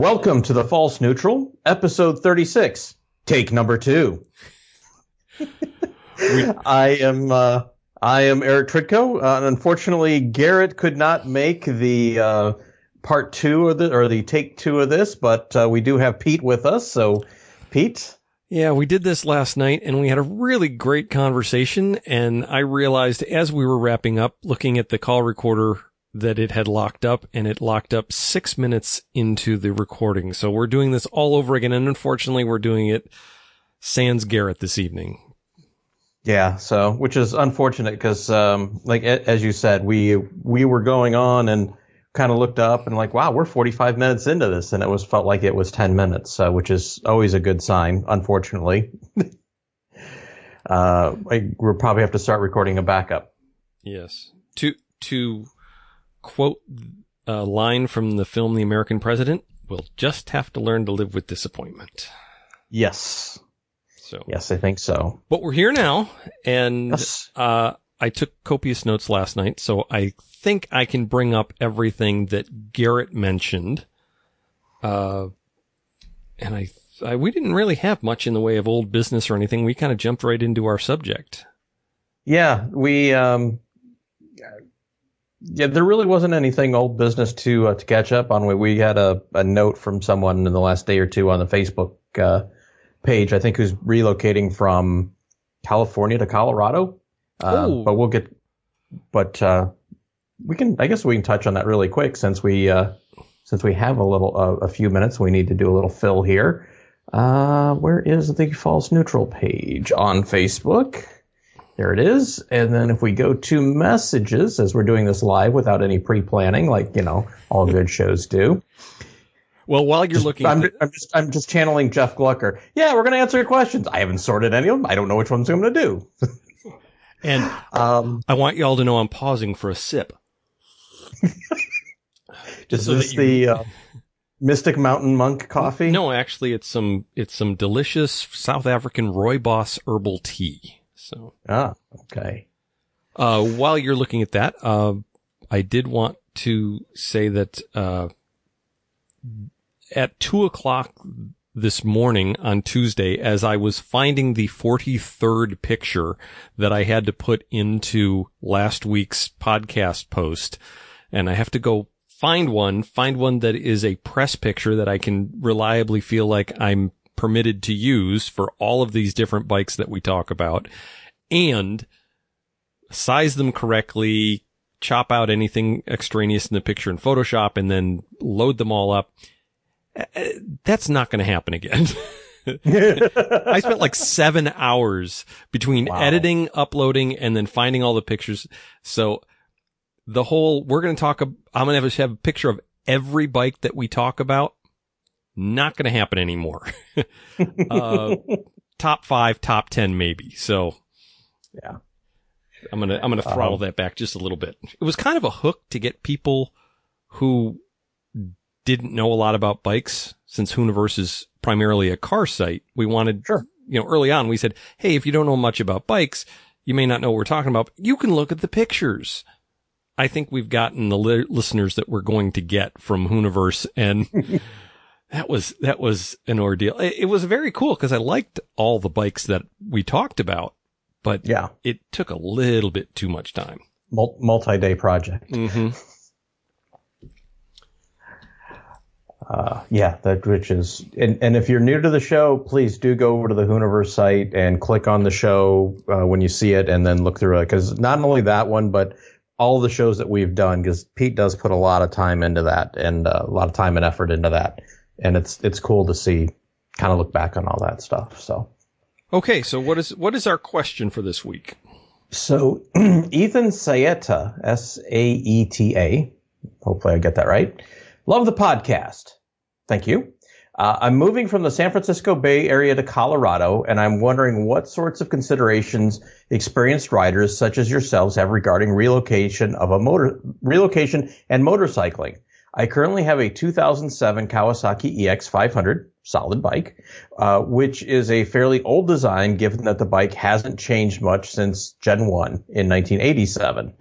Welcome to the False Neutral, episode 36, take number two. I am uh, I am Eric Tritko. Uh, unfortunately, Garrett could not make the uh, part two of the or the take two of this, but uh, we do have Pete with us. So, Pete. Yeah, we did this last night and we had a really great conversation. And I realized as we were wrapping up, looking at the call recorder that it had locked up and it locked up six minutes into the recording. So we're doing this all over again. And unfortunately, we're doing it sans Garrett this evening. Yeah. So, which is unfortunate because, um, like, as you said, we, we were going on and kind of looked up and like, wow, we're 45 minutes into this. And it was felt like it was 10 minutes, uh, which is always a good sign, unfortunately. uh, we'll probably have to start recording a backup. Yes. To, to, quote a line from the film The American President, we'll just have to learn to live with disappointment. Yes. So Yes, I think so. But we're here now and yes. uh, I took copious notes last night, so I think I can bring up everything that Garrett mentioned. Uh, and I, I, we didn't really have much in the way of old business or anything. We kind of jumped right into our subject. Yeah, we um, yeah, there really wasn't anything old business to uh, to catch up on. We we had a, a note from someone in the last day or two on the Facebook uh, page, I think, who's relocating from California to Colorado. Uh, but we'll get, but uh, we can, I guess we can touch on that really quick since we uh, since we have a little uh, a few minutes. We need to do a little fill here. where is the false neutral page on Facebook? There it is. And then if we go to messages, as we're doing this live without any pre-planning, like, you know, all good shows do. Well, while you're just, looking, I'm, I'm, just I'm just channeling Jeff Glucker. Yeah, we're going to answer your questions. I haven't sorted any of them. I don't know which ones I'm going to do. and um, I want y'all to know I'm pausing for a sip. is so this the uh, Mystic Mountain Monk coffee? No, actually, it's some it's some delicious South African rooibos herbal tea. So ah, okay. Uh, while you're looking at that, uh, I did want to say that uh, at two o'clock this morning on Tuesday, as I was finding the 43rd picture that I had to put into last week's podcast post, and I have to go find one, find one that is a press picture that I can reliably feel like I'm permitted to use for all of these different bikes that we talk about and size them correctly, chop out anything extraneous in the picture in Photoshop and then load them all up. Uh, uh, that's not going to happen again. I spent like seven hours between wow. editing, uploading, and then finding all the pictures. So the whole, we're going to talk, I'm going to have a picture of every bike that we talk about. Not going to happen anymore. uh, top five, top 10 maybe. So yeah. I'm gonna I'm gonna throttle um, that back just a little bit. It was kind of a hook to get people who didn't know a lot about bikes, since Hooniverse is primarily a car site. We wanted, sure. you know, early on we said, hey, if you don't know much about bikes, you may not know what we're talking about. you can look at the pictures. I think we've gotten the li- listeners that we're going to get from Hooniverse, and that was that was an ordeal. It, it was very cool because I liked all the bikes that we talked about but yeah, it took a little bit too much time. Multi-day project. Mm-hmm. Uh, yeah, that which is, and, and if you're new to the show, please do go over to the Hooniverse site and click on the show uh, when you see it, and then look through it. Because not only that one, but all the shows that we've done, because Pete does put a lot of time into that, and uh, a lot of time and effort into that, and it's it's cool to see, kind of look back on all that stuff. So Okay, so what is what is our question for this week? So Ethan Saeta, S A E T A, hopefully I get that right. Love the podcast. Thank you. Uh, I'm moving from the San Francisco Bay Area to Colorado, and I'm wondering what sorts of considerations experienced riders such as yourselves have regarding relocation of a motor, relocation and motorcycling. I currently have a 2007 Kawasaki EX500 solid bike, uh, which is a fairly old design given that the bike hasn't changed much since Gen 1 in 1987.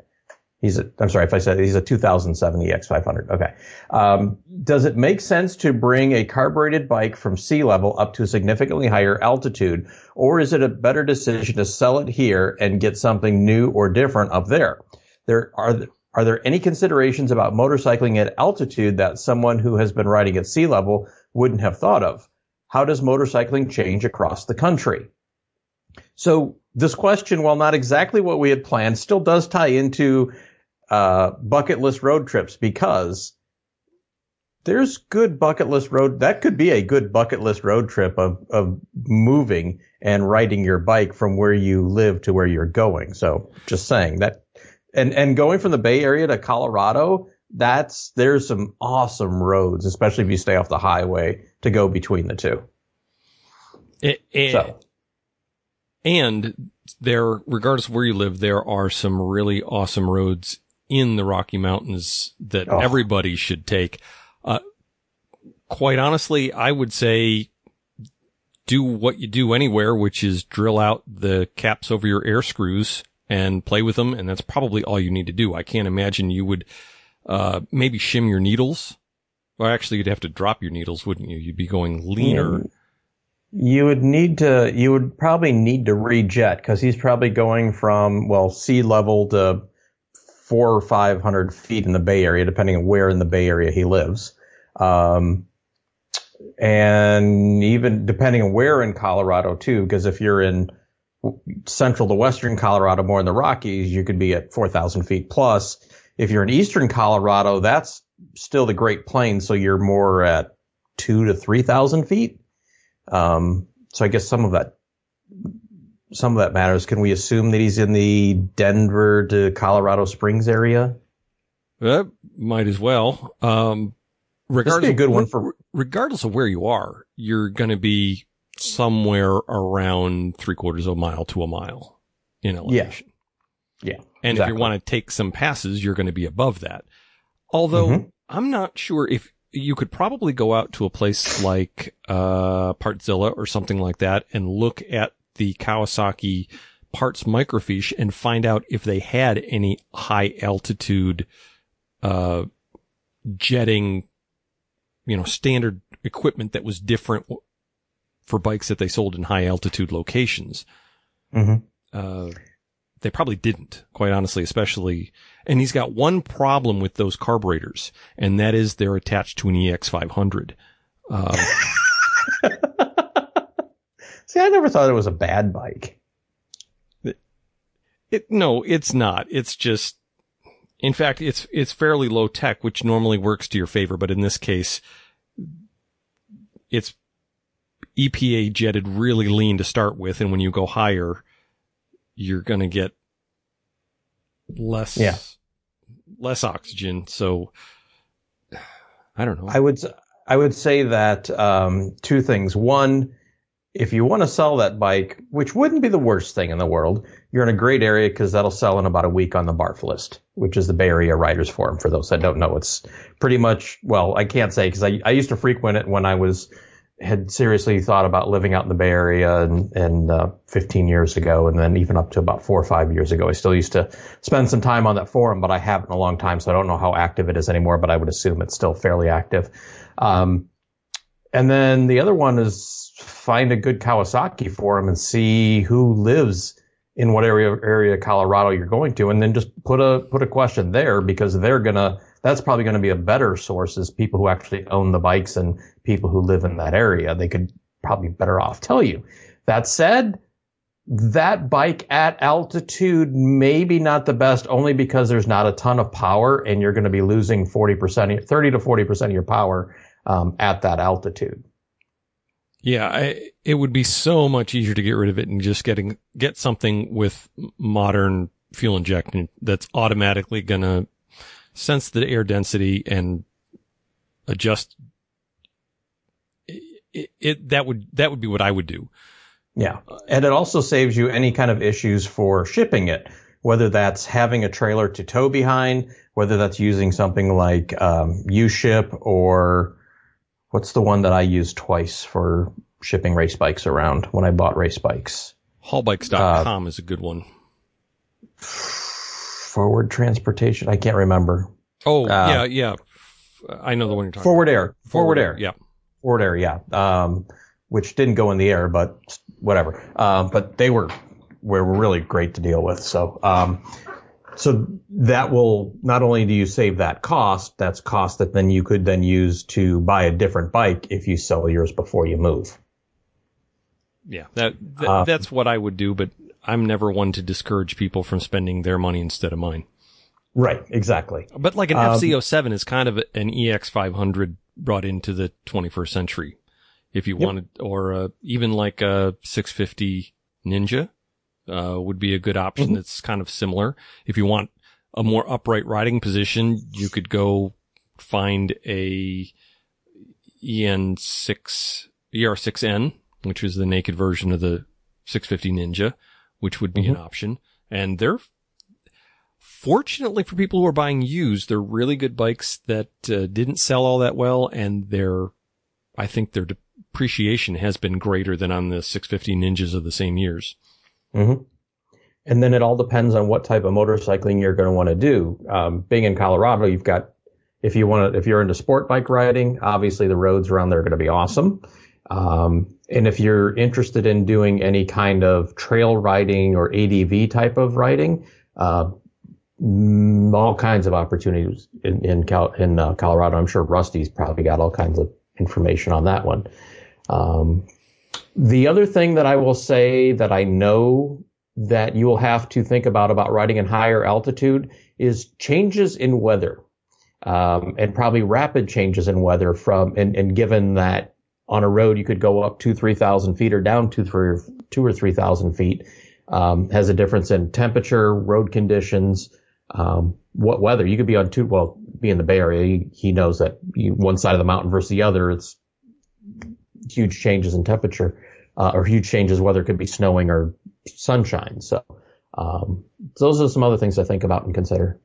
He's a, I'm sorry if I said he's a 2007 EX500. Okay. Um, does it make sense to bring a carbureted bike from sea level up to a significantly higher altitude, or is it a better decision to sell it here and get something new or different up there? There are are there any considerations about motorcycling at altitude that someone who has been riding at sea level wouldn't have thought of? How does motorcycling change across the country? So this question, while not exactly what we had planned, still does tie into uh, bucket list road trips because there's good bucket list road. That could be a good bucket list road trip of, of moving and riding your bike from where you live to where you're going. So just saying that, and, and going from the Bay Area to Colorado, that's, there's some awesome roads, especially if you stay off the highway to go between the two. It, it, so. And there, regardless of where you live, there are some really awesome roads in the Rocky Mountains that oh. everybody should take. Uh, quite honestly, I would say do what you do anywhere, which is drill out the caps over your air screws and play with them. And that's probably all you need to do. I can't imagine you would, uh, maybe shim your needles. Well, actually, you'd have to drop your needles, wouldn't you? You'd be going leaner. You would need to, you would probably need to rejet because he's probably going from, well, sea level to four or five hundred feet in the Bay Area, depending on where in the Bay Area he lives. Um, and even depending on where in Colorado too, because if you're in central to western Colorado, more in the Rockies, you could be at 4,000 feet plus. If you're in eastern Colorado, that's still the Great Plains, so you're more at two to 3,000 feet. Um, so I guess some of that some of that matters. Can we assume that he's in the Denver to Colorado Springs area? Uh, might as well. Um, regardless, a good one for regardless of where you are, you're going to be somewhere around three quarters of a mile to a mile in elevation. Yeah. yeah and exactly. if you want to take some passes, you're going to be above that. Although mm-hmm. I'm not sure if you could probably go out to a place like uh, Partzilla or something like that and look at the Kawasaki parts microfiche and find out if they had any high altitude, uh, jetting, you know, standard equipment that was different for bikes that they sold in high altitude locations. Mm-hmm. Uh, they probably didn't, quite honestly, especially, and he's got one problem with those carburetors, and that is they're attached to an EX500. Um, See, I never thought it was a bad bike. It, it, no, it's not. It's just, in fact, it's, it's fairly low tech, which normally works to your favor. But in this case, it's EPA jetted really lean to start with. And when you go higher, you're going to get less, yeah. less oxygen. So I don't know. I would, I would say that, um, two things. One, if you want to sell that bike, which wouldn't be the worst thing in the world, you're in a great area because that'll sell in about a week on the BARF list, which is the Bay Area Riders Forum. For those that don't know, it's pretty much, well, I can't say because I, I used to frequent it when I was, had seriously thought about living out in the Bay Area and, and uh, 15 years ago, and then even up to about four or five years ago, I still used to spend some time on that forum, but I haven't in a long time, so I don't know how active it is anymore, but I would assume it's still fairly active. Um, and then the other one is find a good Kawasaki forum and see who lives in what area area of Colorado you're going to, and then just put a put a question there because they're gonna that's probably going to be a better source is people who actually own the bikes and people who live in that area. They could probably better off tell you. That said, that bike at altitude maybe not the best only because there's not a ton of power and you're going to be losing 40%, 30 to 40% of your power um, at that altitude. Yeah, I, it would be so much easier to get rid of it and just getting get something with modern fuel injection that's automatically going to sense the air density and adjust it, it that would that would be what I would do. Yeah. And it also saves you any kind of issues for shipping it, whether that's having a trailer to tow behind, whether that's using something like um, UShip or what's the one that I used twice for shipping race bikes around when I bought race bikes? Haulbikes.com uh, is a good one. Forward transportation. I can't remember. Oh, uh, yeah, yeah. I know the one you're talking Forward about. Air. Forward, Forward Air. Yeah. Forward Air, yeah. Um, which didn't go in the air, but whatever. Um, but they were were really great to deal with. So um, so that will not only do you save that cost, that's cost that then you could then use to buy a different bike if you sell yours before you move. Yeah, that, that uh, that's what I would do, but I'm never one to discourage people from spending their money instead of mine. Right, exactly. But like an um, FZ07 is kind of an EX500 brought into the 21st century if you yep. wanted, or uh, even like a 650 Ninja uh, would be a good option. Mm-hmm. That's kind of similar. If you want a more upright riding position, you could go find a EN6 ER6N, which is the naked version of the 650 Ninja, which would be mm-hmm. an option. And they're fortunately for people who are buying used, they're really good bikes that uh, didn't sell all that well, and they're I think their depreciation has been greater than on the 650 Ninjas of the same years. Mm-hmm. And then it all depends on what type of motorcycling you're going to want to do. Um, being in Colorado, you've got if you want to if you're into sport bike riding, obviously the roads around there are going to be awesome. Um, and if you're interested in doing any kind of trail riding or ADV type of riding, uh, all kinds of opportunities in in, Cal- in uh, Colorado. I'm sure Rusty's probably got all kinds of information on that one. Um, the other thing that I will say that I know that you will have to think about about riding in higher altitude is changes in weather, um, and probably rapid changes in weather from and, and given that on a road you could go up two three thousand feet or down two three two or three thousand feet um, has a difference in temperature, road conditions, um, what weather. You could be on two. Well, be in the Bay Area, he, he knows that you, one side of the mountain versus the other. It's huge changes in temperature uh, or huge changes whether it could be snowing or sunshine. So um, those are some other things to think about and consider.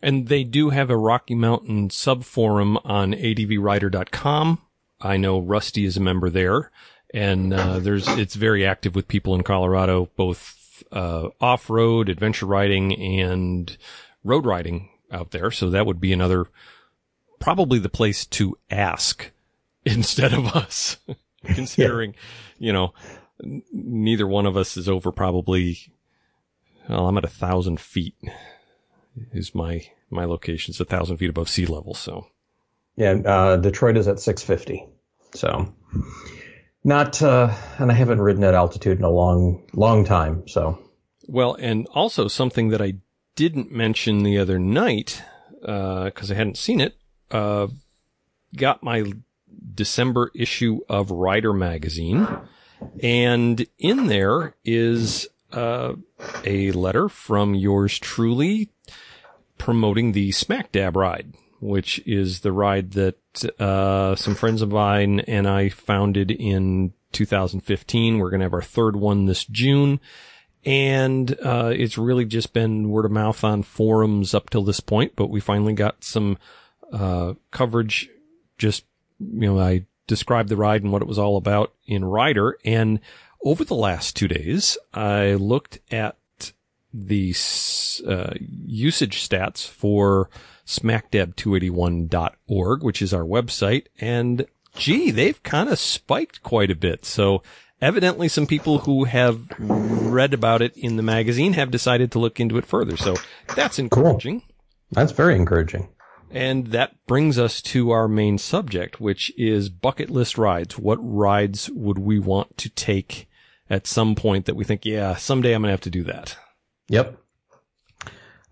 And they do have a Rocky Mountain sub forum on advrider.com. I know Rusty is a member there, and uh, there's it's very active with people in Colorado, both uh, off road, adventure riding, and road riding out there. So that would be another probably the place to ask instead of us, considering, yeah. you know, n- neither one of us is over probably, well, I'm at a thousand feet is my, my location. It's a thousand feet above sea level. So yeah, uh, Detroit is at 650. So not, uh, and I haven't ridden at altitude in a long, long time. So well, and also something that I didn't mention the other night, uh, cause I hadn't seen it, uh, got my December issue of Rider magazine. And in there is uh, a letter from yours truly promoting the Smack Dab ride, which is the ride that uh, some friends of mine and I founded in 2015. We're going to have our third one this June. And uh, it's really just been word of mouth on forums up till this point, but we finally got some uh, coverage just you know, I described the ride and what it was all about in Rider. And over the last two days, I looked at the uh, usage stats for smackdab281.org, which is our website. And gee, they've kind of spiked quite a bit. So evidently some people who have read about it in the magazine have decided to look into it further. So that's encouraging. Cool. That's very encouraging. And that brings us to our main subject, which is bucket list rides. What rides would we want to take at some point that we think, yeah, someday I'm going to have to do that? Yep.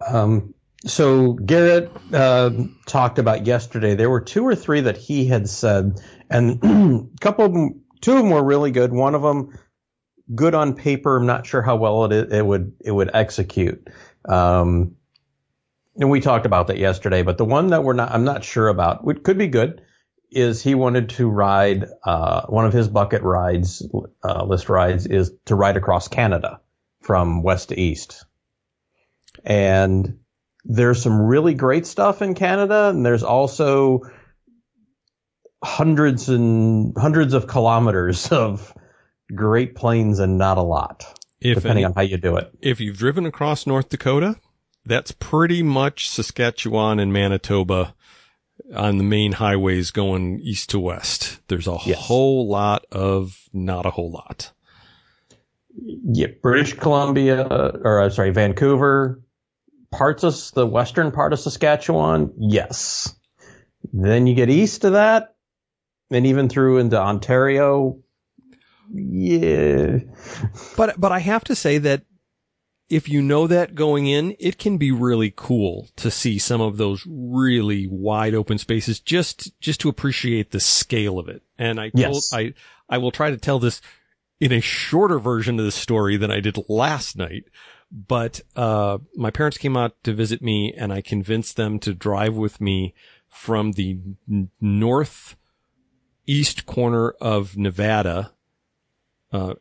Um, so Garrett uh, talked about yesterday. There were two or three that he had said, and a couple of them, two of them were really good. One of them, good on paper. I'm not sure how well it it would it would execute. Um, and we talked about that yesterday, but the one that we're not, I'm not sure about, which could be good, is he wanted to ride uh, one of his bucket rides uh, list rides is to ride across Canada from west to east, and there's some really great stuff in Canada, and there's also hundreds and hundreds of kilometers of Great Plains and not a lot, If depending any- on how you do it. if you've driven across North Dakota, that's pretty much Saskatchewan and Manitoba on the main highways going east to west. There's a Yes. whole lot of not a whole lot. Yeah, British Columbia, or uh, sorry, Vancouver, parts of the western part of Saskatchewan, yes. Then you get east of that, and even through into Ontario, yeah. But but I have to say that if you know that going in, it can be really cool to see some of those really wide open spaces just just to appreciate the scale of it. And I told, Yes. I I will try to tell this in a shorter version of the story than I did last night. But uh my parents came out to visit me and I convinced them to drive with me from the north east corner of Nevada uh,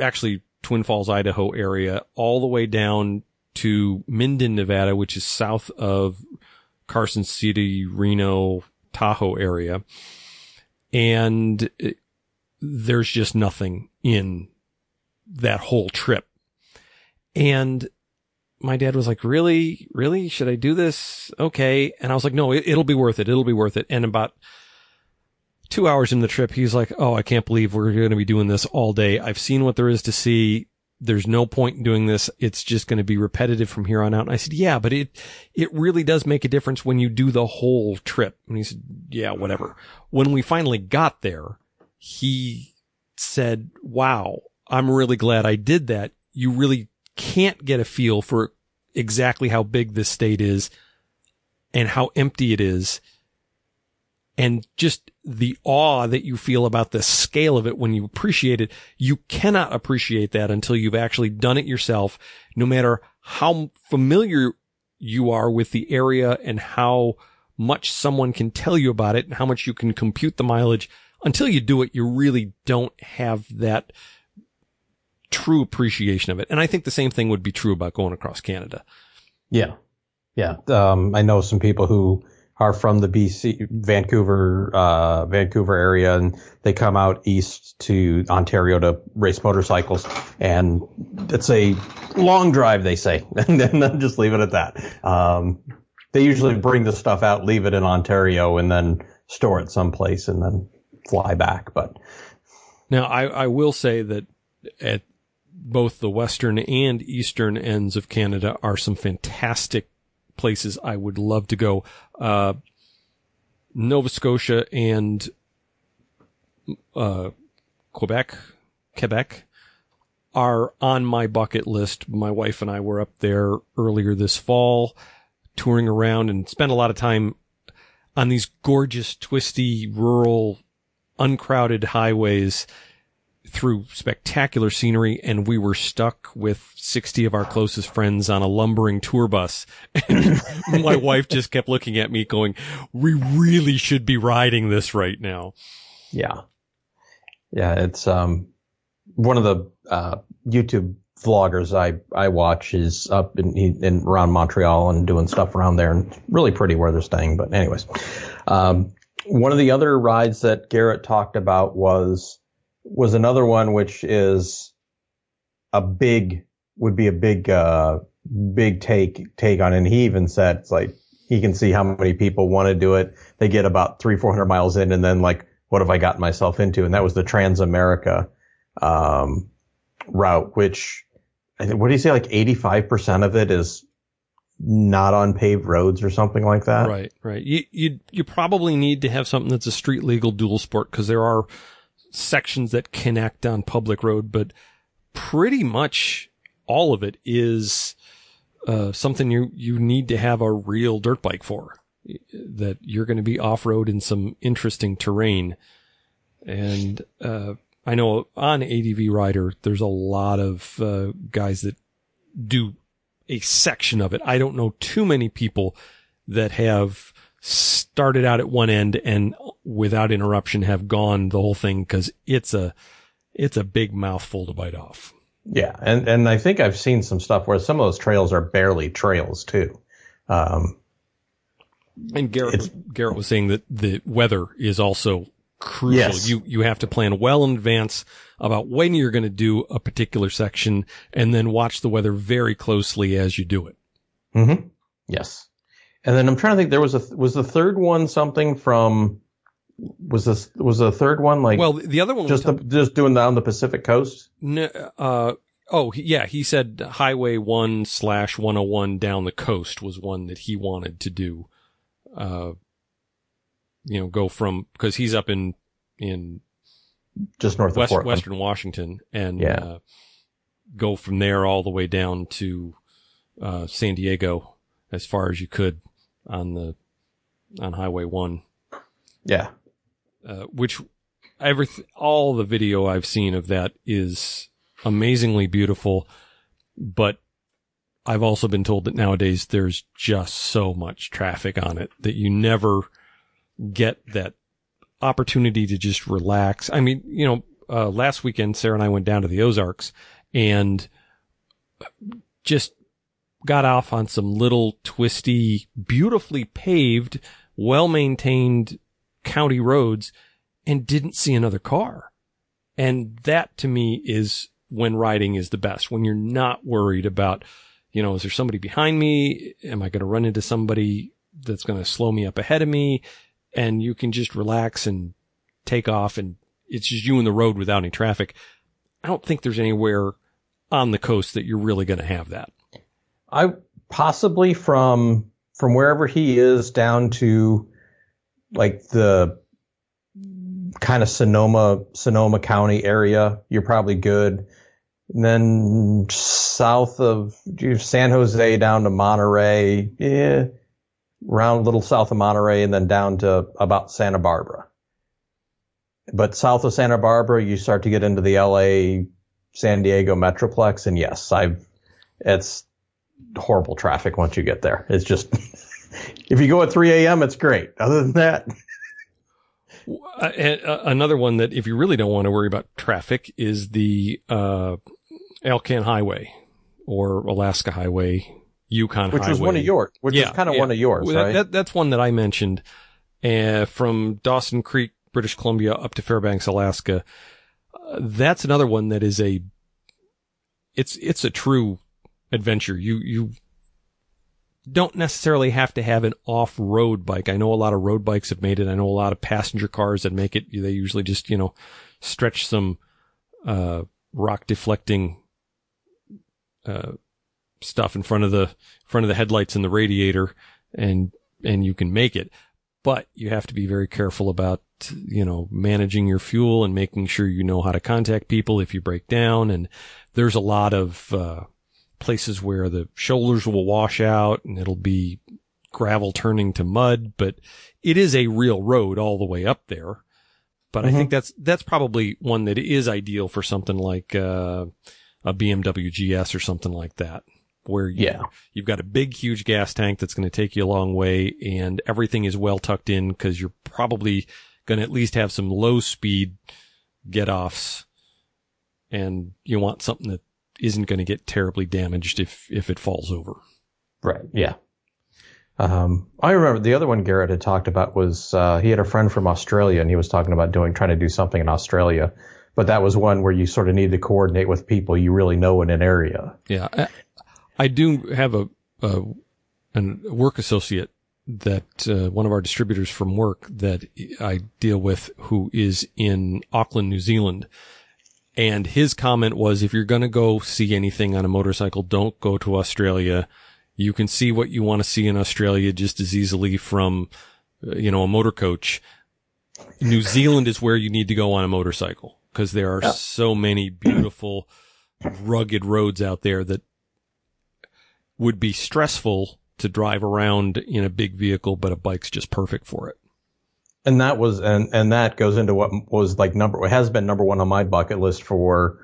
actually Twin Falls, Idaho area, all the way down to Minden, Nevada, which is south of Carson City, Reno, Tahoe area. And it- there's just nothing in that whole trip. And my dad was like, really, really, should I do this? Okay. And I was like, no, it, it'll be worth it. It'll be worth it. And about two hours in the trip, he's like, Oh, I can't believe we're going to be doing this all day. I've seen what there is to see. There's no point in doing this. It's just going to be repetitive from here on out. And I said, yeah, but it, it really does make a difference when you do the whole trip. And he said, yeah, whatever. When we finally got there, he said, wow, I'm really glad I did that. You really can't get a feel for exactly how big this state is and how empty it is and just the awe that you feel about the scale of it when you appreciate it, you cannot appreciate that until you've actually done it yourself, no matter how familiar you are with the area and how much someone can tell you about it and how much you can compute the mileage. Until you do it, you really don't have that true appreciation of it. And I think the same thing would be true about going across Canada. Yeah. Yeah. Um, I know some people who are from the BC, Vancouver, uh, Vancouver area and they come out east to Ontario to race motorcycles and it's a long drive, they say, and then just leave it at that. Um, they usually bring the stuff out, leave it in Ontario and then store it someplace and then fly back. But Now, I, I will say that at both the western and eastern ends of Canada are some fantastic places I would love to go. Uh, Nova Scotia and uh, Quebec, Quebec are on my bucket list. My wife and I were up there earlier this fall, touring around and spent a lot of time on these gorgeous, twisty, rural, uncrowded highways through spectacular scenery and we were stuck with 60 of our closest friends on a lumbering tour bus. And my wife just kept looking at me going, we really should be riding this right now. Yeah. Yeah, it's um one of the uh YouTube vloggers I I watch is up in in around Montreal and doing stuff around there and really pretty where they're staying. But anyways, um one of the other rides that Garrett talked about was was another one which is a big would be a big uh big take take on and he even said it's like he can see how many people want to do it. They get about three, four hundred miles in and then like what have I gotten myself into? And that was the Transamerica um, route, which what do you say? Like 85% of it is not on paved roads or something like that. Right, right. You, you, you probably need to have something that's a street legal dual sport because there are sections that connect on public road, but pretty much all of it is, uh, something you, you need to have a real dirt bike for that you're going to be off road in some interesting terrain. And, uh, I know on ADV Rider, there's a lot of, uh, guys that do a section of it. I don't know too many people that have started out at one end and without interruption have gone the whole thing because it's a it's a big mouthful to bite off. Yeah, and and I think I've seen some stuff where some of those trails are barely trails too. Um, and Garrett Garrett was saying that the weather is also crucial. Yes. You you have to plan well in advance about when you're going to do a particular section, and then watch the weather very closely as you do it. Mm-hmm. Yes. And then I'm trying to think. There was a was the third one something from was this was the third one like Well, the other one just the, was just doing that on the Pacific Coast? n- uh oh yeah he said Highway one slash one hundred one down the coast was one that he wanted to do. Uh, you know, go from because he's up in in Just north West, of Portland. Western Washington and Yeah. uh, go from there all the way down to uh, San Diego as far as you could on the on Highway One, Yeah. Uh, which every all the video I've seen of that is amazingly beautiful, but I've also been told that nowadays there's just so much traffic on it that you never get that opportunity to just relax. I mean, you know, uh, last weekend, Sarah and I went down to the Ozarks and just got off on some little twisty, beautifully paved, well maintained county roads and didn't see another car. And that to me is when riding is the best, when you're not worried about, you know, is there somebody behind me? Am I going to run into somebody that's going to slow me up ahead of me? And you can just relax and take off and it's just you in the road without any traffic. I don't think there's anywhere on the coast that you're really going to have that. I possibly from from wherever he is down to like the kind of Sonoma Sonoma County area, you're probably good. And then south of San Jose down to Monterey, yeah, around a little south of Monterey, and then down to about Santa Barbara. But south of Santa Barbara, you start to get into the LA San Diego Metroplex, and yes, I've it's horrible traffic once you get there. It's just if you go at 3 a.m., it's great. Other than that, Uh, uh, another one that if you really don't want to worry about traffic is the uh, Alcan Highway or Alaska Highway, Yukon which Highway. was one of yours, which Yeah, is kind of yeah. one of yours, Well, right? that- that's one that I mentioned uh, from Dawson Creek, British Columbia, up to Fairbanks, Alaska. Uh, that's another one that is a it's it's a true adventure. You you don't necessarily have to have an off-road bike. I know a lot of road bikes have made it. I know a lot of passenger cars that make it. They usually just you know stretch some uh, rock deflecting uh, stuff in front of the front of the headlights and the radiator, and and you can make it. But you have to be very careful about you know managing your fuel and making sure you know how to contact people if you break down. And there's a lot of uh, places where the shoulders will wash out and it'll be gravel turning to mud, but it is a real road all the way up there. But I Mhm. think that's that's probably one that is ideal for something like uh, a BMW GS or something like that, where you, Yeah. you've got a big, huge gas tank that's going to take you a long way, and everything is well tucked in because you're probably going to at least have some low speed get offs, and you want something that isn't going to get terribly damaged if if it falls over. Right. Yeah. Um, I remember the other one Garrett had talked about was uh, he had a friend from Australia and he was talking about doing trying to do something in Australia, but that was one where you sort of need to coordinate with people you really know in an area. Yeah, I, I do have a, a an work associate that uh, one of our distributors from work that I deal with who is in Auckland, New Zealand. And his comment was, if you're going to go see anything on a motorcycle, don't go to Australia. You can see what you want to see in Australia just as easily from, uh, you know, a motor coach. New Zealand is where you need to go on a motorcycle because there are Yeah. so many beautiful, rugged roads out there that would be stressful to drive around in a big vehicle, but a bike's just perfect for it. And that was and and that goes into what was like number has been number one on my bucket list for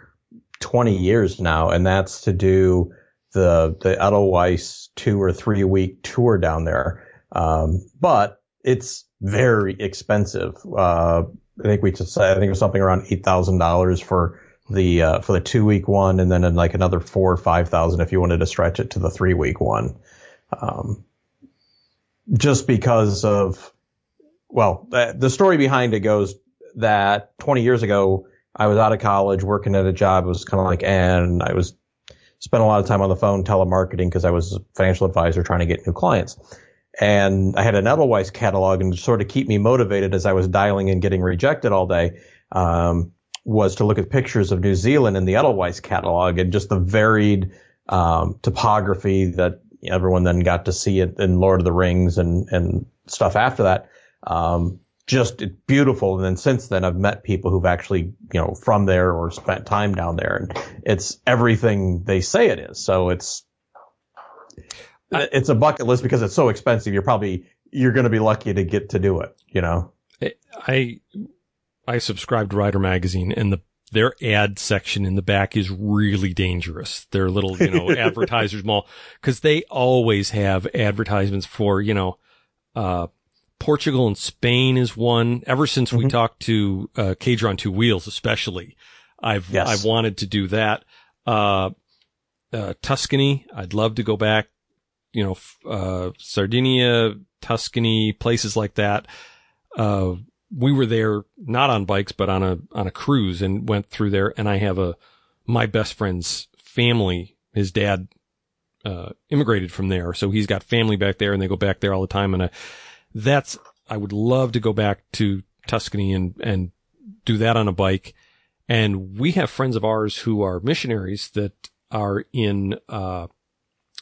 20 years now, and that's to do the the Edelweiss two or three week tour down there. Um, but it's very expensive. Uh, I think we just I think it was something around eight thousand dollars for the uh, for the two week one, and then like another four or five thousand if you wanted to stretch it to the three week one. Um, just because of well, the story behind it goes that 20 years ago I was out of college working at a job. It was kind of like, and I was spent a lot of time on the phone telemarketing because I was a financial advisor trying to get new clients. And I had an Edelweiss catalog and sort of keep me motivated as I was dialing and getting rejected all day, um, was to look at pictures of New Zealand in the Edelweiss catalog and just the varied, um, topography that everyone then got to see it in Lord of the Rings and, and stuff after that. Um, just beautiful. And then since then, I've met people who've actually, you know, from there or spent time down there, and it's everything they say it is. So it's it's a bucket list because it's so expensive. You're probably you're going to be lucky to get to do it. You know, I I subscribe to Rider Magazine, and the their ad section in the back is really dangerous. Their little, you know, advertisers mall, cause they always have advertisements for, you know, uh, Portugal and Spain is one. Ever since mm-hmm. we talked to uh, on Two Wheels, especially, I've yes. I've wanted to do that. Uh, uh, Tuscany, I'd love to go back. You know, uh, Sardinia, Tuscany, places like that. Uh, we were there not on bikes, but on a on a cruise and went through there. And I have a my best friend's family. His dad uh, immigrated from there, so he's got family back there, and they go back there all the time. And I that's, I would love to go back to Tuscany and, and do that on a bike. And we have friends of ours who are missionaries that are in, uh,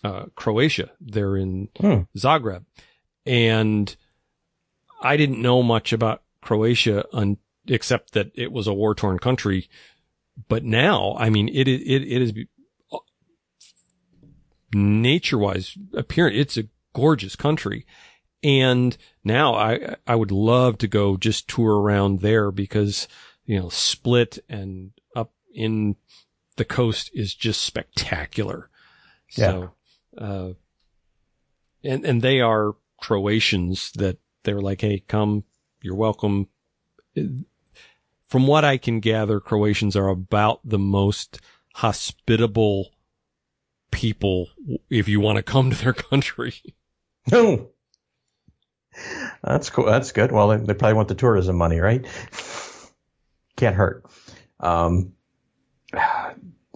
uh, Croatia. They're in hmm. Zagreb. And I didn't know much about Croatia un- except that it was a war torn country. But now, I mean, it, it, it is nature wise appearance. It's a gorgeous country. And now I, I would love to go just tour around there because, you know, Split and up in the coast is just spectacular. Yeah. So, uh, and, and they are Croatians that they're like, Hey, come, you're welcome. From what I can gather, Croatians are about the most hospitable people if you want to come to their country. No. That's cool. That's good. Well, they, they, probably want the tourism money, right? Can't hurt. Um,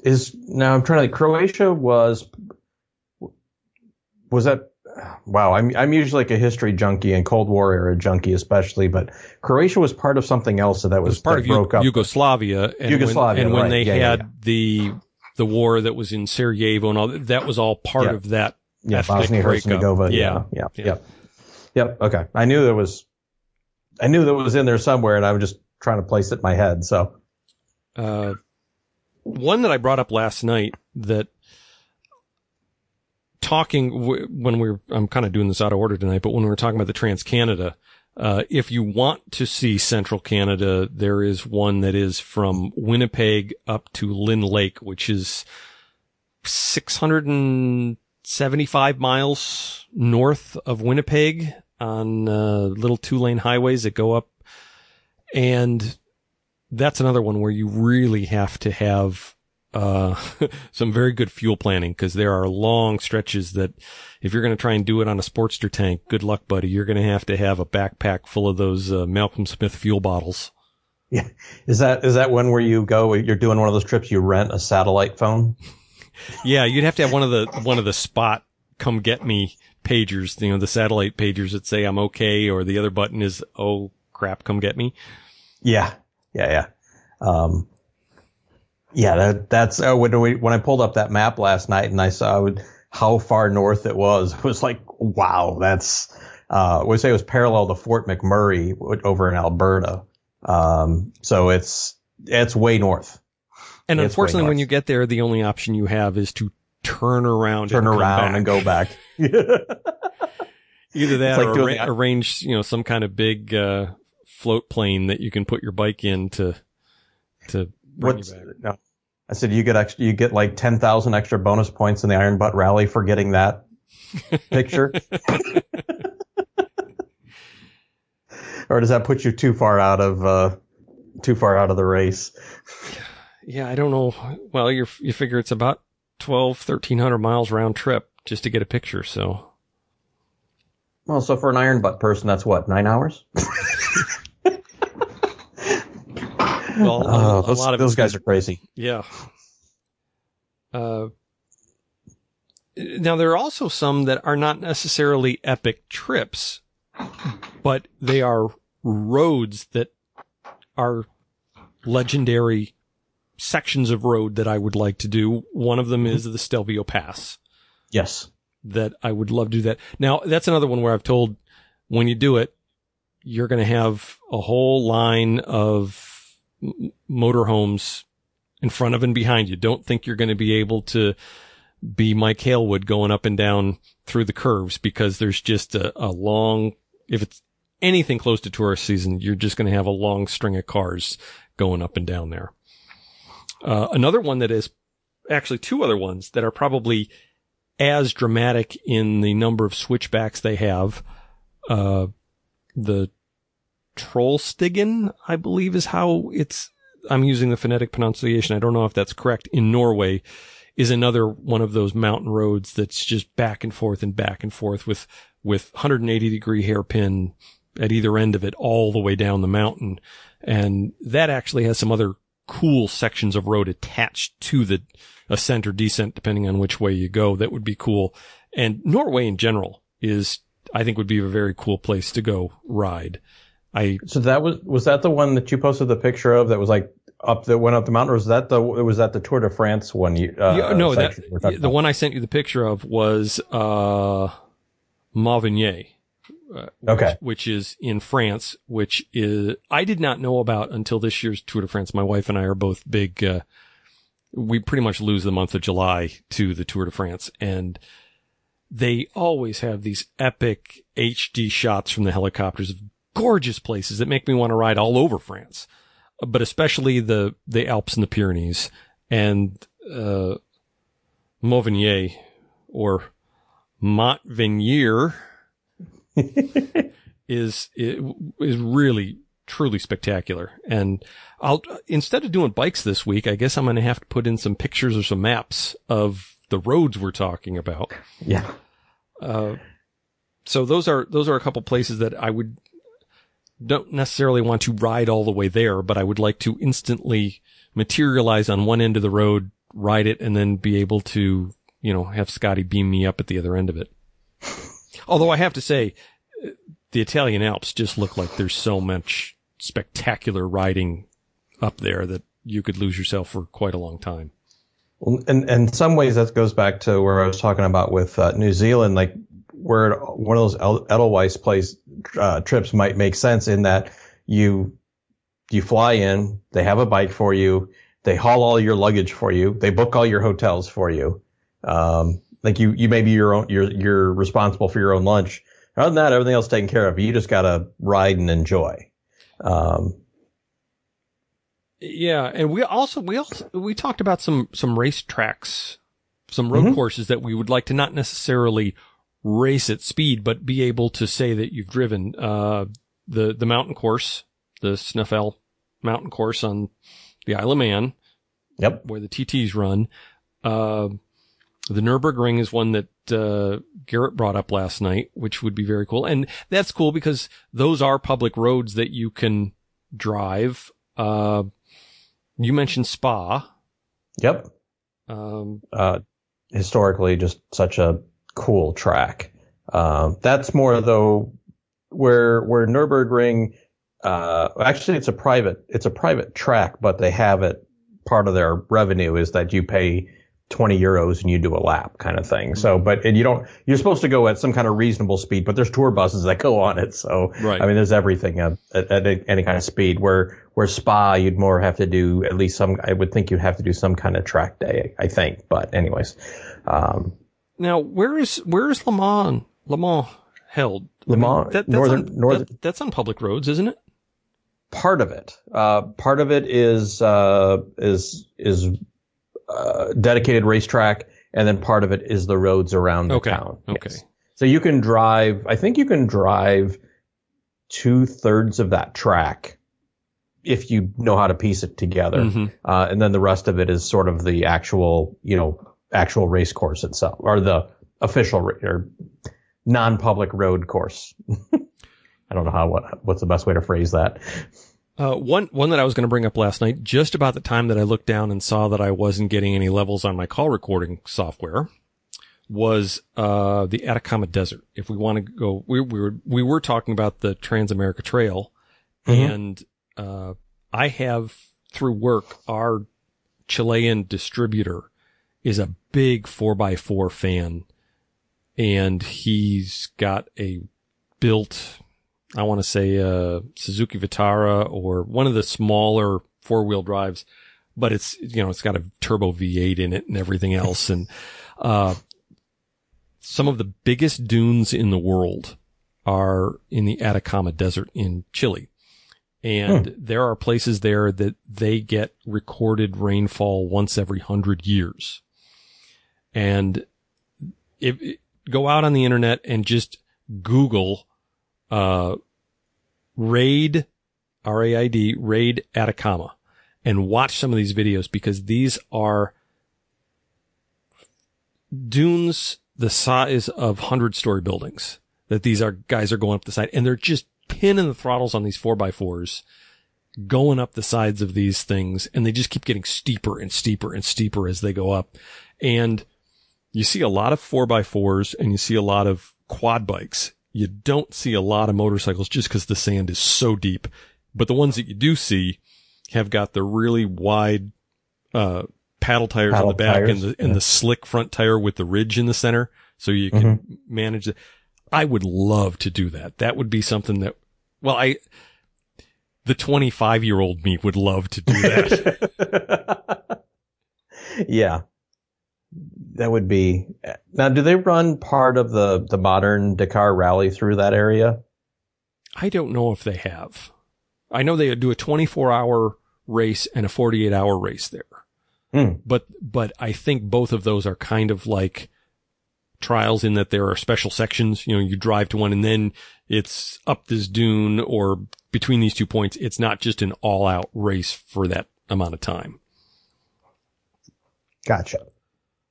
is now I'm trying to. Think, Croatia was was that? Wow, I'm I'm usually like a history junkie and Cold War era junkie especially, but Croatia was part of something else that was, was part of broke U- up. Yugoslavia. And Yugoslavia, when, and when right. they yeah, had yeah, yeah. the the war that was in Sarajevo and all that was all part of that. Yeah, Bosnia Herzegovina. Yeah, yeah, yeah. Yep. Okay. I knew there was, I knew that was in there somewhere, and I was just trying to place it in my head. So, uh, one that I brought up last night that talking w- when we are I'm kind of doing this out of order tonight, but when we were talking about the Trans Canada, uh, if you want to see Central Canada, there is one that is from Winnipeg up to Lynn Lake, which is 675 miles north of Winnipeg on uh, little two lane highways that go up. And that's another one where you really have to have uh, some very good fuel planning because there are long stretches that if you're going to try and do it on a Sportster tank, good luck, buddy. You're going to have to have a backpack full of those uh, Malcolm Smith fuel bottles. Yeah. Is that, is that one where you go, you're doing one of those trips, you rent a satellite phone? yeah. You'd have to have one of the, one of the spot come get me pagers, you know, the satellite pagers that say I'm okay, or the other button is, oh crap, come get me. Yeah. Yeah. Yeah. Um, yeah, that, that's uh, when we, when I pulled up that map last night and I saw how far north it was. It was like, wow, that's, uh, would say it was parallel to Fort McMurray over in Alberta. Um, so it's, it's way north. And it's unfortunately, when you get there, the only option you have is to turn around, turn and around and go back. Either that like or arra- arrange, you know, some kind of big, uh, float plane that you can put your bike in to, to bring What's, you back. No. I said, you get extra, you get like 10,000 extra bonus points in the Iron Butt Rally for getting that picture. or does that put you too far out of uh, too far out of the race? Yeah, I don't know. Well, you you figure it's about 12, 1300 miles round trip just to get a picture. So, well, so for an iron butt person, that's what nine hours. well, a, a those, lot of those guys are crazy. Yeah. Uh, now there are also some that are not necessarily epic trips, but they are roads that are legendary sections of road that I would like to do. One of them mm-hmm. is the Stelvio Pass. Yes. That I would love to do that. Now that's another one where I've told when you do it, you're going to have a whole line of motorhomes in front of and behind you. Don't think you're going to be able to be Mike Hailwood going up and down through the curves because there's just a, a long, if it's anything close to tourist season, you're just going to have a long string of cars going up and down there. Uh, another one that is actually two other ones that are probably as dramatic in the number of switchbacks they have. Uh, the Trollstigen, I believe is how it's, I'm using the phonetic pronunciation. I don't know if that's correct in Norway is another one of those mountain roads that's just back and forth and back and forth with, with 180 degree hairpin at either end of it all the way down the mountain. And that actually has some other cool sections of road attached to the ascent or descent, depending on which way you go. That would be cool. And Norway in general is, I think would be a very cool place to go ride. I, so that was, was that the one that you posted the picture of that was like up that went up the mountain, or was that the was that the Tour de France one? You, uh, yeah, no, that, the about? one I sent you the picture of was uh, Mauvigny. Uh, okay. Which, which, is in France, which is I did not know about until this year's Tour de France. My wife and I are both big. Uh, we pretty much lose the month of July to the Tour de France, and they always have these epic HD shots from the helicopters of gorgeous places that make me want to ride all over France but especially the the Alps and the Pyrenees and uh, Mauvigny or Montvernier is is really truly spectacular. And I'll instead of doing bikes this week, I guess I'm going to have to put in some pictures or some maps of the roads we're talking about. Yeah. Uh, so those are those are a couple places that I would don't necessarily want to ride all the way there, but I would like to instantly materialize on one end of the road, ride it, and then be able to, you know, have Scotty beam me up at the other end of it. Although I have to say, the Italian Alps just look like there's so much spectacular riding up there that you could lose yourself for quite a long time. And, in some ways that goes back to where I was talking about with uh, New Zealand. Like where one of those Edelweiss place uh, trips might make sense in that you you fly in, they have a bike for you, they haul all your luggage for you, they book all your hotels for you. Um, like you you maybe your own you're you're responsible for your own lunch. Other than that, everything else taken care of. You just gotta ride and enjoy. Um, yeah, and we also we also we talked about some some race tracks, some road mm-hmm. courses that we would like to not necessarily race at speed, but be able to say that you've driven, uh, the, the mountain course, the Snaefell mountain course on the Isle of Man. Yep. Where the TTs run. Uh, the Nürburgring is one that, uh, Garrett brought up last night, which would be very cool. And that's cool because those are public roads that you can drive. Uh, you mentioned Spa. Yep. Um, uh, historically just such a cool track. Um, that's more though where where Nurburgring. Uh, actually, it's a private it's a private track, but they have it. Part of their revenue is that you pay 20 euros and you do a lap kind of thing. So, but, and you don't, you're supposed to go at some kind of reasonable speed, but there's tour buses that go on it. So, right. I mean, there's everything at, at, at, any kind of speed where, where spa, you'd more have to do at least some, I would think you'd have to do some kind of track day, I think. But anyways, um, now, where is where is Le Mans Le Mans held? Le Mans, that, that's northern, on, northern. That, that's on public roads, isn't it? Part of it. Uh, part of it is uh, is is uh, dedicated racetrack, and then part of it is the roads around the okay. town. Okay. Yes. So you can drive. I think you can drive two thirds of that track if you know how to piece it together. Mm-hmm. Uh, and then the rest of it is sort of the actual, you know, actual race course itself or the official or non-public road course. I don't know how, what, what's the best way to phrase that. Uh, one one that I was going to bring up last night, just about the time that I looked down and saw that I wasn't getting any levels on my call recording software, was uh, the Atacama Desert. If we want to go, we, we were we were talking about the Transamerica Trail, Mhm. and uh, I have through work our Chilean distributor is a big four x four fan, and he's got a built I want to say uh, Suzuki Vitara or one of the smaller four wheel drives, but it's you know it's got a turbo V8 in it and everything else, and uh, some of the biggest dunes in the world are in the Atacama Desert in Chile. And there are places there that they get recorded rainfall once every hundred years. And if go out on the internet and just Google uh, raid, R-A-I-D, raid Atacama and watch some of these videos because these are dunes the size of hundred story buildings that these are guys are going up the side and they're just pinning the throttles on these four by fours going up the sides of these things and they just keep getting steeper and steeper and steeper as they go up. And you see a lot of four by fours and you see a lot of quad bikes. You don't see a lot of motorcycles just because the sand is so deep. But the ones that you do see have got the really wide, uh, paddle tires Paddle on the back tires, and the, and yeah. the slick front tire with the ridge in the center. So you can manage it. I would love to do that. That would be something that, well, I, the 25 year old me would love to do that. yeah. That would be now. Do they run part of the the modern Dakar rally through that area? I don't know if they have. I know they do a 24 hour race and a 48 hour race there. Hmm. But, but I think both of those are kind of like trials in that there are special sections. You know, you drive to one and then it's up this dune or between these two points. It's not just an all out race for that amount of time. Gotcha.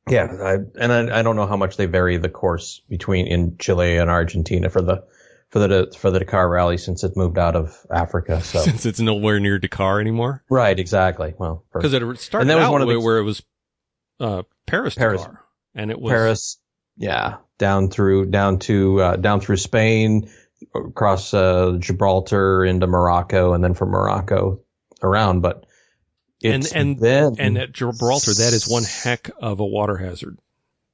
Yeah, I, and I, I don't know how much they vary the course between in Chile and Argentina for the for the for the Dakar rally since it moved out of Africa. So Since it's nowhere near Dakar anymore. right, exactly. Well, Because it started And that was out one of the- where, where it was, uh, Paris, Paris. Dakar. And it was, Paris, yeah, down through down to uh, down through Spain, across uh, Gibraltar into Morocco, and then from Morocco around. But it's And- and- then And at Gibraltar, that is one heck of a water hazard.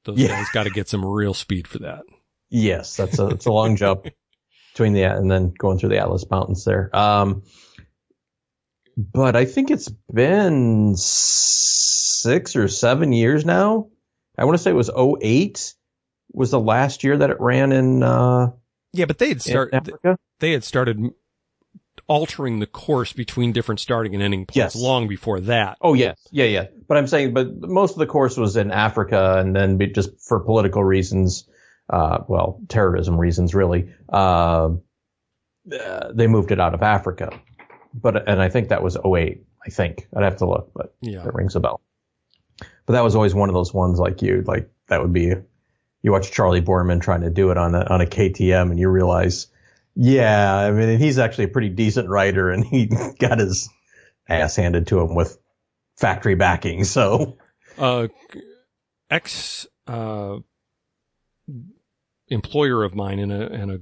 Those Yeah. guys got to get some real speed for that. Yes, that's a it's a long jump between the and then going through the Atlas Mountains there. Um, but I think it's been six or seven years now. I want to say it was 08 was the last year that it ran in, uh, Yeah, but they had started. They had started altering the course between different starting and ending points Yes. long before that. Oh yes, yeah, yeah. But I'm saying, but most of the course was in Africa, and then just for political reasons, uh, well, terrorism reasons, really, uh, uh, they moved it out of Africa. But and I think that was 08. I think I'd have to look, but Yeah. it rings a bell. But that was always one of those ones like you like that would be you watch Charlie Boorman trying to do it on a on a KTM, and you realize, yeah, I mean he's actually a pretty decent rider, and he got his ass handed to him with factory backing. So Uh, ex, uh, employer of mine and a, and a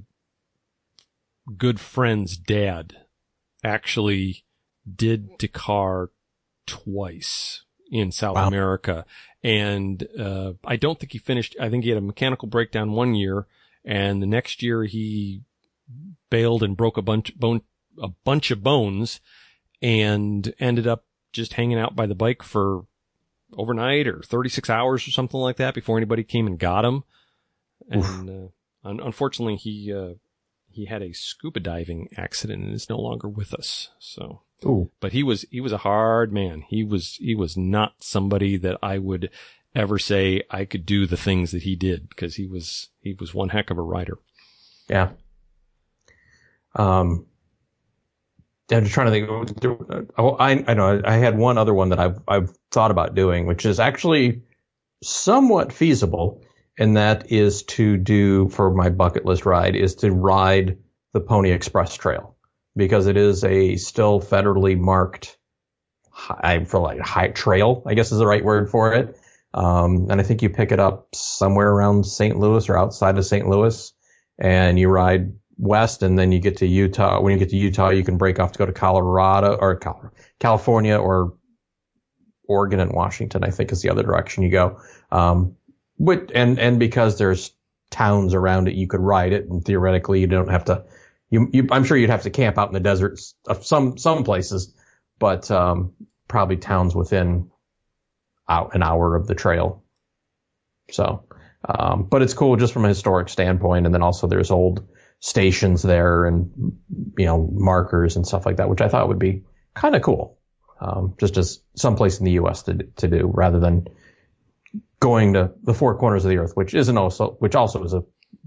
good friend's dad actually did Dakar twice in South Wow. America. And, uh, I don't think he finished. I think he had a mechanical breakdown one year and the next year he bailed and broke a bunch, bone, a bunch of bones and ended up just hanging out by the bike for overnight or 36 hours or something like that before anybody came and got him. And, uh, un- unfortunately he, uh, he had a scuba diving accident and is no longer with us. So, ooh, but he was, he was a hard man. He was, he was not somebody that I would ever say I could do the things that he did because he was, he was one heck of a rider. yeah. Um, I'm just trying to think. Oh, I, I know I had one other one that I've I've thought about doing, which is actually somewhat feasible, and that is to do for my bucket list ride is to ride the Pony Express Trail because it is a still federally marked I feel like high trail, I guess is the right word for it. Um, and I think you pick it up somewhere around St. Louis or outside of St. Louis and you ride west and then you get to Utah. When you get to Utah, you can break off to go to Colorado or California or Oregon and Washington, I think is the other direction you go. Um, but, and, and because there's towns around it, you could ride it and theoretically you don't have to, you, you I'm sure you'd have to camp out in the deserts of some, some places, but, um, probably towns within an hour of the trail. So, um, but it's cool just from a historic standpoint. And then also there's old stations there and, you know, markers and stuff like that, which I thought would be kind of cool. Um, just as someplace in the U.S. to, to do rather than going to the four corners of the earth, which isn't also, which also is a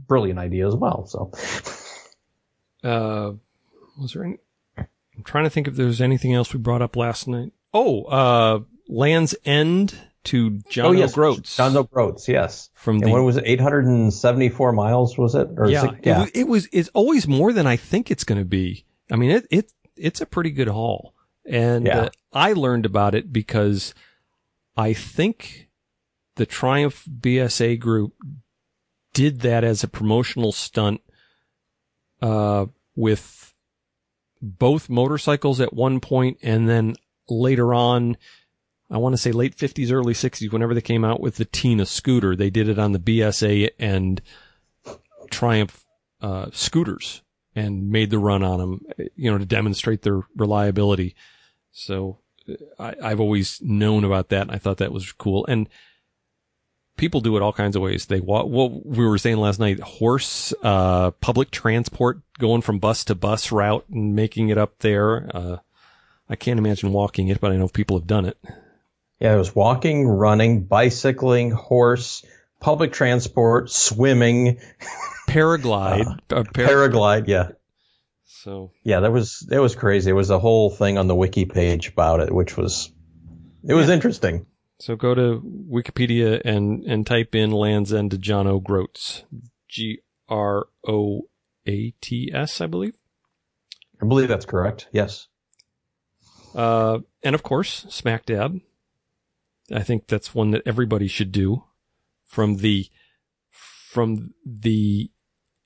brilliant idea as well. So, uh, was there any, I'm trying to think if there's anything else we brought up last night. Oh, uh, Land's End to John oh, yes. O'Groats. John O'Groats, yes. From and the, what was it? 874 miles, was it? Or yeah, it, yeah. It, it, was, it's always more than I think it's going to be. I mean, it, it, it's a pretty good haul. And yeah. uh, I learned about it because I think the Triumph BSA group did that as a promotional stunt, uh, with both motorcycles at one point and then later on, I want to say late 50s, early 60s, whenever they came out with the Tina scooter, they did it on the BSA and Triumph uh, scooters and made the run on them, you know, to demonstrate their reliability. So I, I've always known about that. And I thought that was cool. And people do it all kinds of ways. They walk, what we were saying last night, horse, uh, public transport going from bus to bus route and making it up there. Uh, I can't imagine walking it, but I know people have done it. Yeah, it was walking, running, bicycling, horse, public transport, swimming, paraglide, uh, uh, paraglide. Yeah. So yeah, that was it was crazy. It was a whole thing on the wiki page about it, which was it was interesting. So go to Wikipedia and and type in Land's End to John O'Groats, G R O A T S, I believe. I believe that's correct. Yes. Uh, and of course, smack dab. I think that's one that everybody should do from the, from the,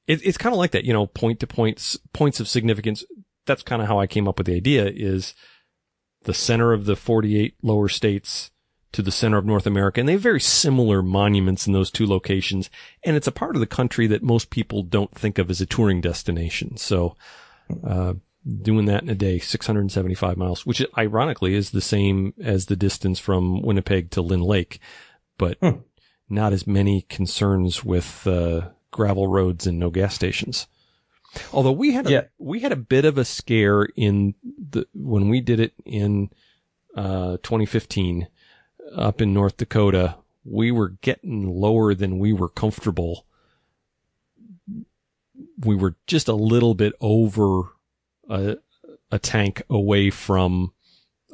it, it's kind of like that, you know, point to points, points of significance. That's kind of how I came up with the idea is the center of the 48 lower states to the center of North America. And they have very similar monuments in those two locations. And it's a part of the country that most people don't think of as a touring destination. So, uh, doing that in a day, 675 miles, which ironically is the same as the distance from Winnipeg to Lynn Lake, but hmm. not as many concerns with uh, gravel roads and no gas stations. Although we had a, yeah. we had a bit of a scare in the when we did it in uh, 2015 up in North Dakota, we were getting lower than we were comfortable. We were just a little bit over a, a tank away from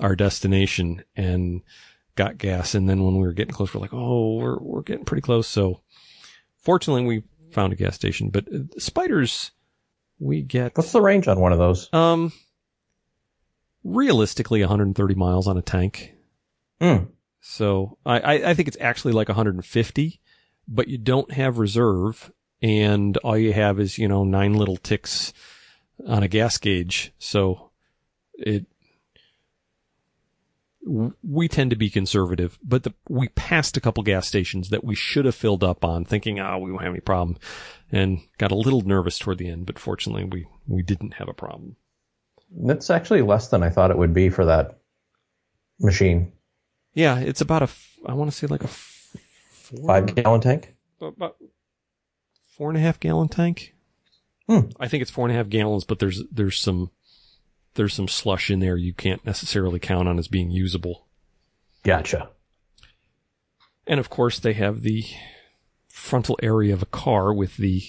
our destination and got gas. And then when we were getting close, we're like, oh, we're, we're getting pretty close. So fortunately we found a gas station, but uh, spiders, we get. What's the range on one of those? Um, realistically 130 miles on a tank. Mm. So I, I, I think it's actually like 150, but you don't have reserve and all you have is, you know, nine little ticks on a gas gauge. So it, we tend to be conservative, but the, we passed a couple gas stations that we should have filled up on thinking, oh, we won't have any problem and got a little nervous toward the end, but fortunately we, we didn't have a problem. That's actually less than I thought it would be for that machine. Yeah, it's about a, I want to say like a four, five gallon tank. About four and a half gallon tank. Hmm. I think it's four and a half gallons, but there's there's some there's some slush in there you can't necessarily count on as being usable. Gotcha. And of course, they have the frontal area of a car with the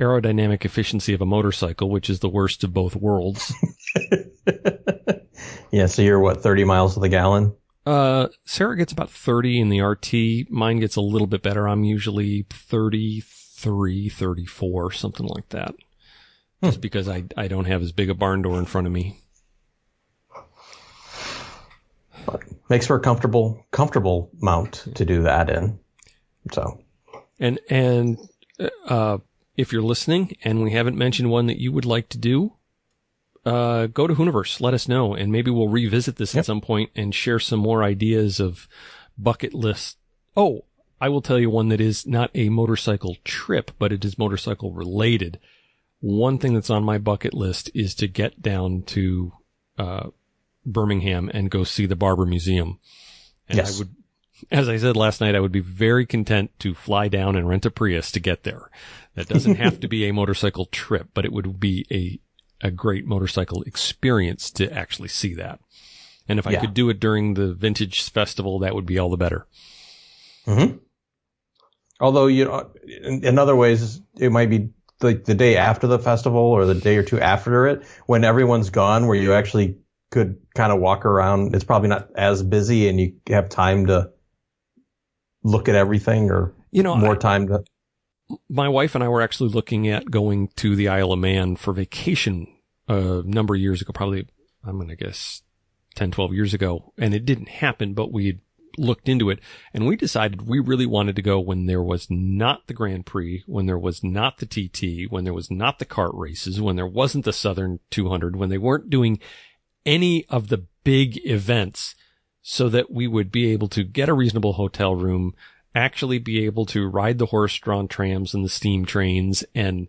aerodynamic efficiency of a motorcycle, which is the worst of both worlds. yeah, so you're what, 30 miles to the gallon? Uh, Sarah gets about 30 in the RT. Mine gets a little bit better. I'm usually 33, 34, something like that. Hmm. Just because I, I don't have as big a barn door in front of me. But makes for a comfortable, comfortable mount to do that in. So. And, and, uh, if you're listening and we haven't mentioned one that you would like to do, uh, go to Hooniverse. Let us know, and maybe we'll revisit this yep. at some point and share some more ideas of bucket lists. Oh, I will tell you one that is not a motorcycle trip, but it is motorcycle related. One thing that's on my bucket list is to get down to uh, Birmingham and go see the Barber Museum. And yes. I would, as I said last night, I would be very content to fly down and rent a Prius to get there. That doesn't have to be a motorcycle trip, but it would be a a great motorcycle experience to actually see that. And if I could do it during the vintage festival, that would be all the better. Mm-hmm. Although you know, in, in, other ways, it might be like the day after the festival or the day or two after it, when everyone's gone, where you actually could kind of walk around. It's probably not as busy, and you have time to look at everything, or you know, more I, time to my wife and I were actually looking at going to the Isle of Man for vacation a number of years ago, probably, I'm going to guess 10, 12 years ago. And it didn't happen, but we looked into it and we decided we really wanted to go when there was not the Grand Prix, when there was not the TT, when there was not the kart races, when there wasn't the Southern 200, when they weren't doing any of the big events so that we would be able to get a reasonable hotel room, actually be able to ride the horse drawn trams and the steam trains and,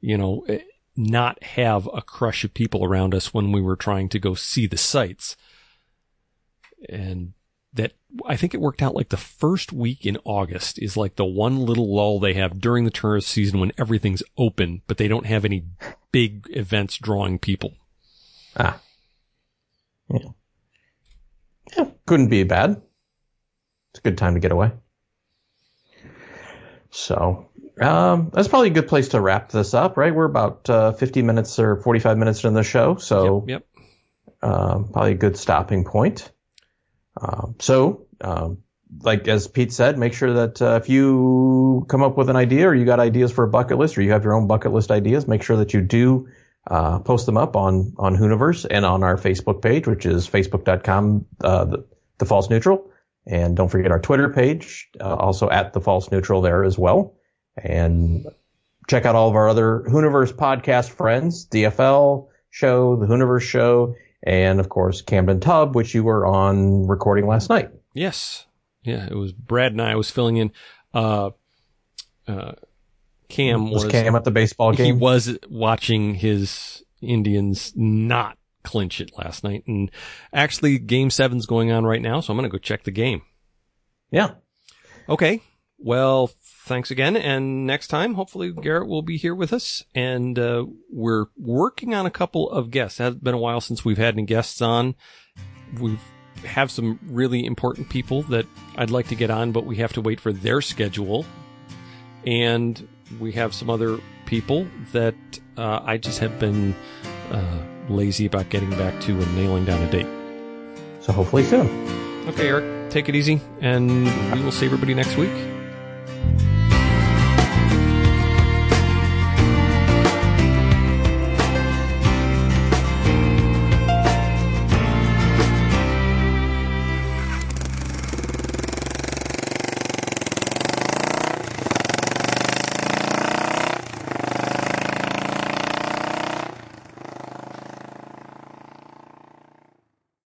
you know, eh, not have a crush of people around us when we were trying to go see the sights. And that I think it worked out like the first week in August is like the one little lull they have during the tourist season when everything's open, but they don't have any big events drawing people. Ah. Yeah. Yeah. Couldn't be bad. It's a good time to get away. So um, that's probably a good place to wrap this up, right? We're about uh, 50 minutes or 45 minutes in the show, so yep, yep. Um, probably a good stopping point. Um, so, um, like as Pete said, make sure that uh, if you come up with an idea or you got ideas for a bucket list or you have your own bucket list ideas, make sure that you do uh, post them up on on Hooniverse and on our Facebook page, which is facebook.com uh, the, the false neutral. And don't forget our Twitter page, uh, also at the false neutral there as well. And check out all of our other Hooniverse podcast friends, DFL show, the Hooniverse show, and of course Camden Tub, which you were on recording last night. Yes. Yeah, it was Brad and I was filling in. Uh, uh, Cam was, was Cam at the baseball game. He was watching his Indians not clinch it last night. And actually, game seven's going on right now, so I'm going to go check the game. Yeah. Okay. Well, thanks again. And next time, hopefully Garrett will be here with us. And, uh, we're working on a couple of guests. It has been a while since we've had any guests on. We've have some really important people that I'd like to get on, but we have to wait for their schedule. And we have some other people that uh, I just have been uh, lazy about getting back to and nailing down a date. So hopefully soon. Okay, Eric, take it easy, and we will see everybody next week.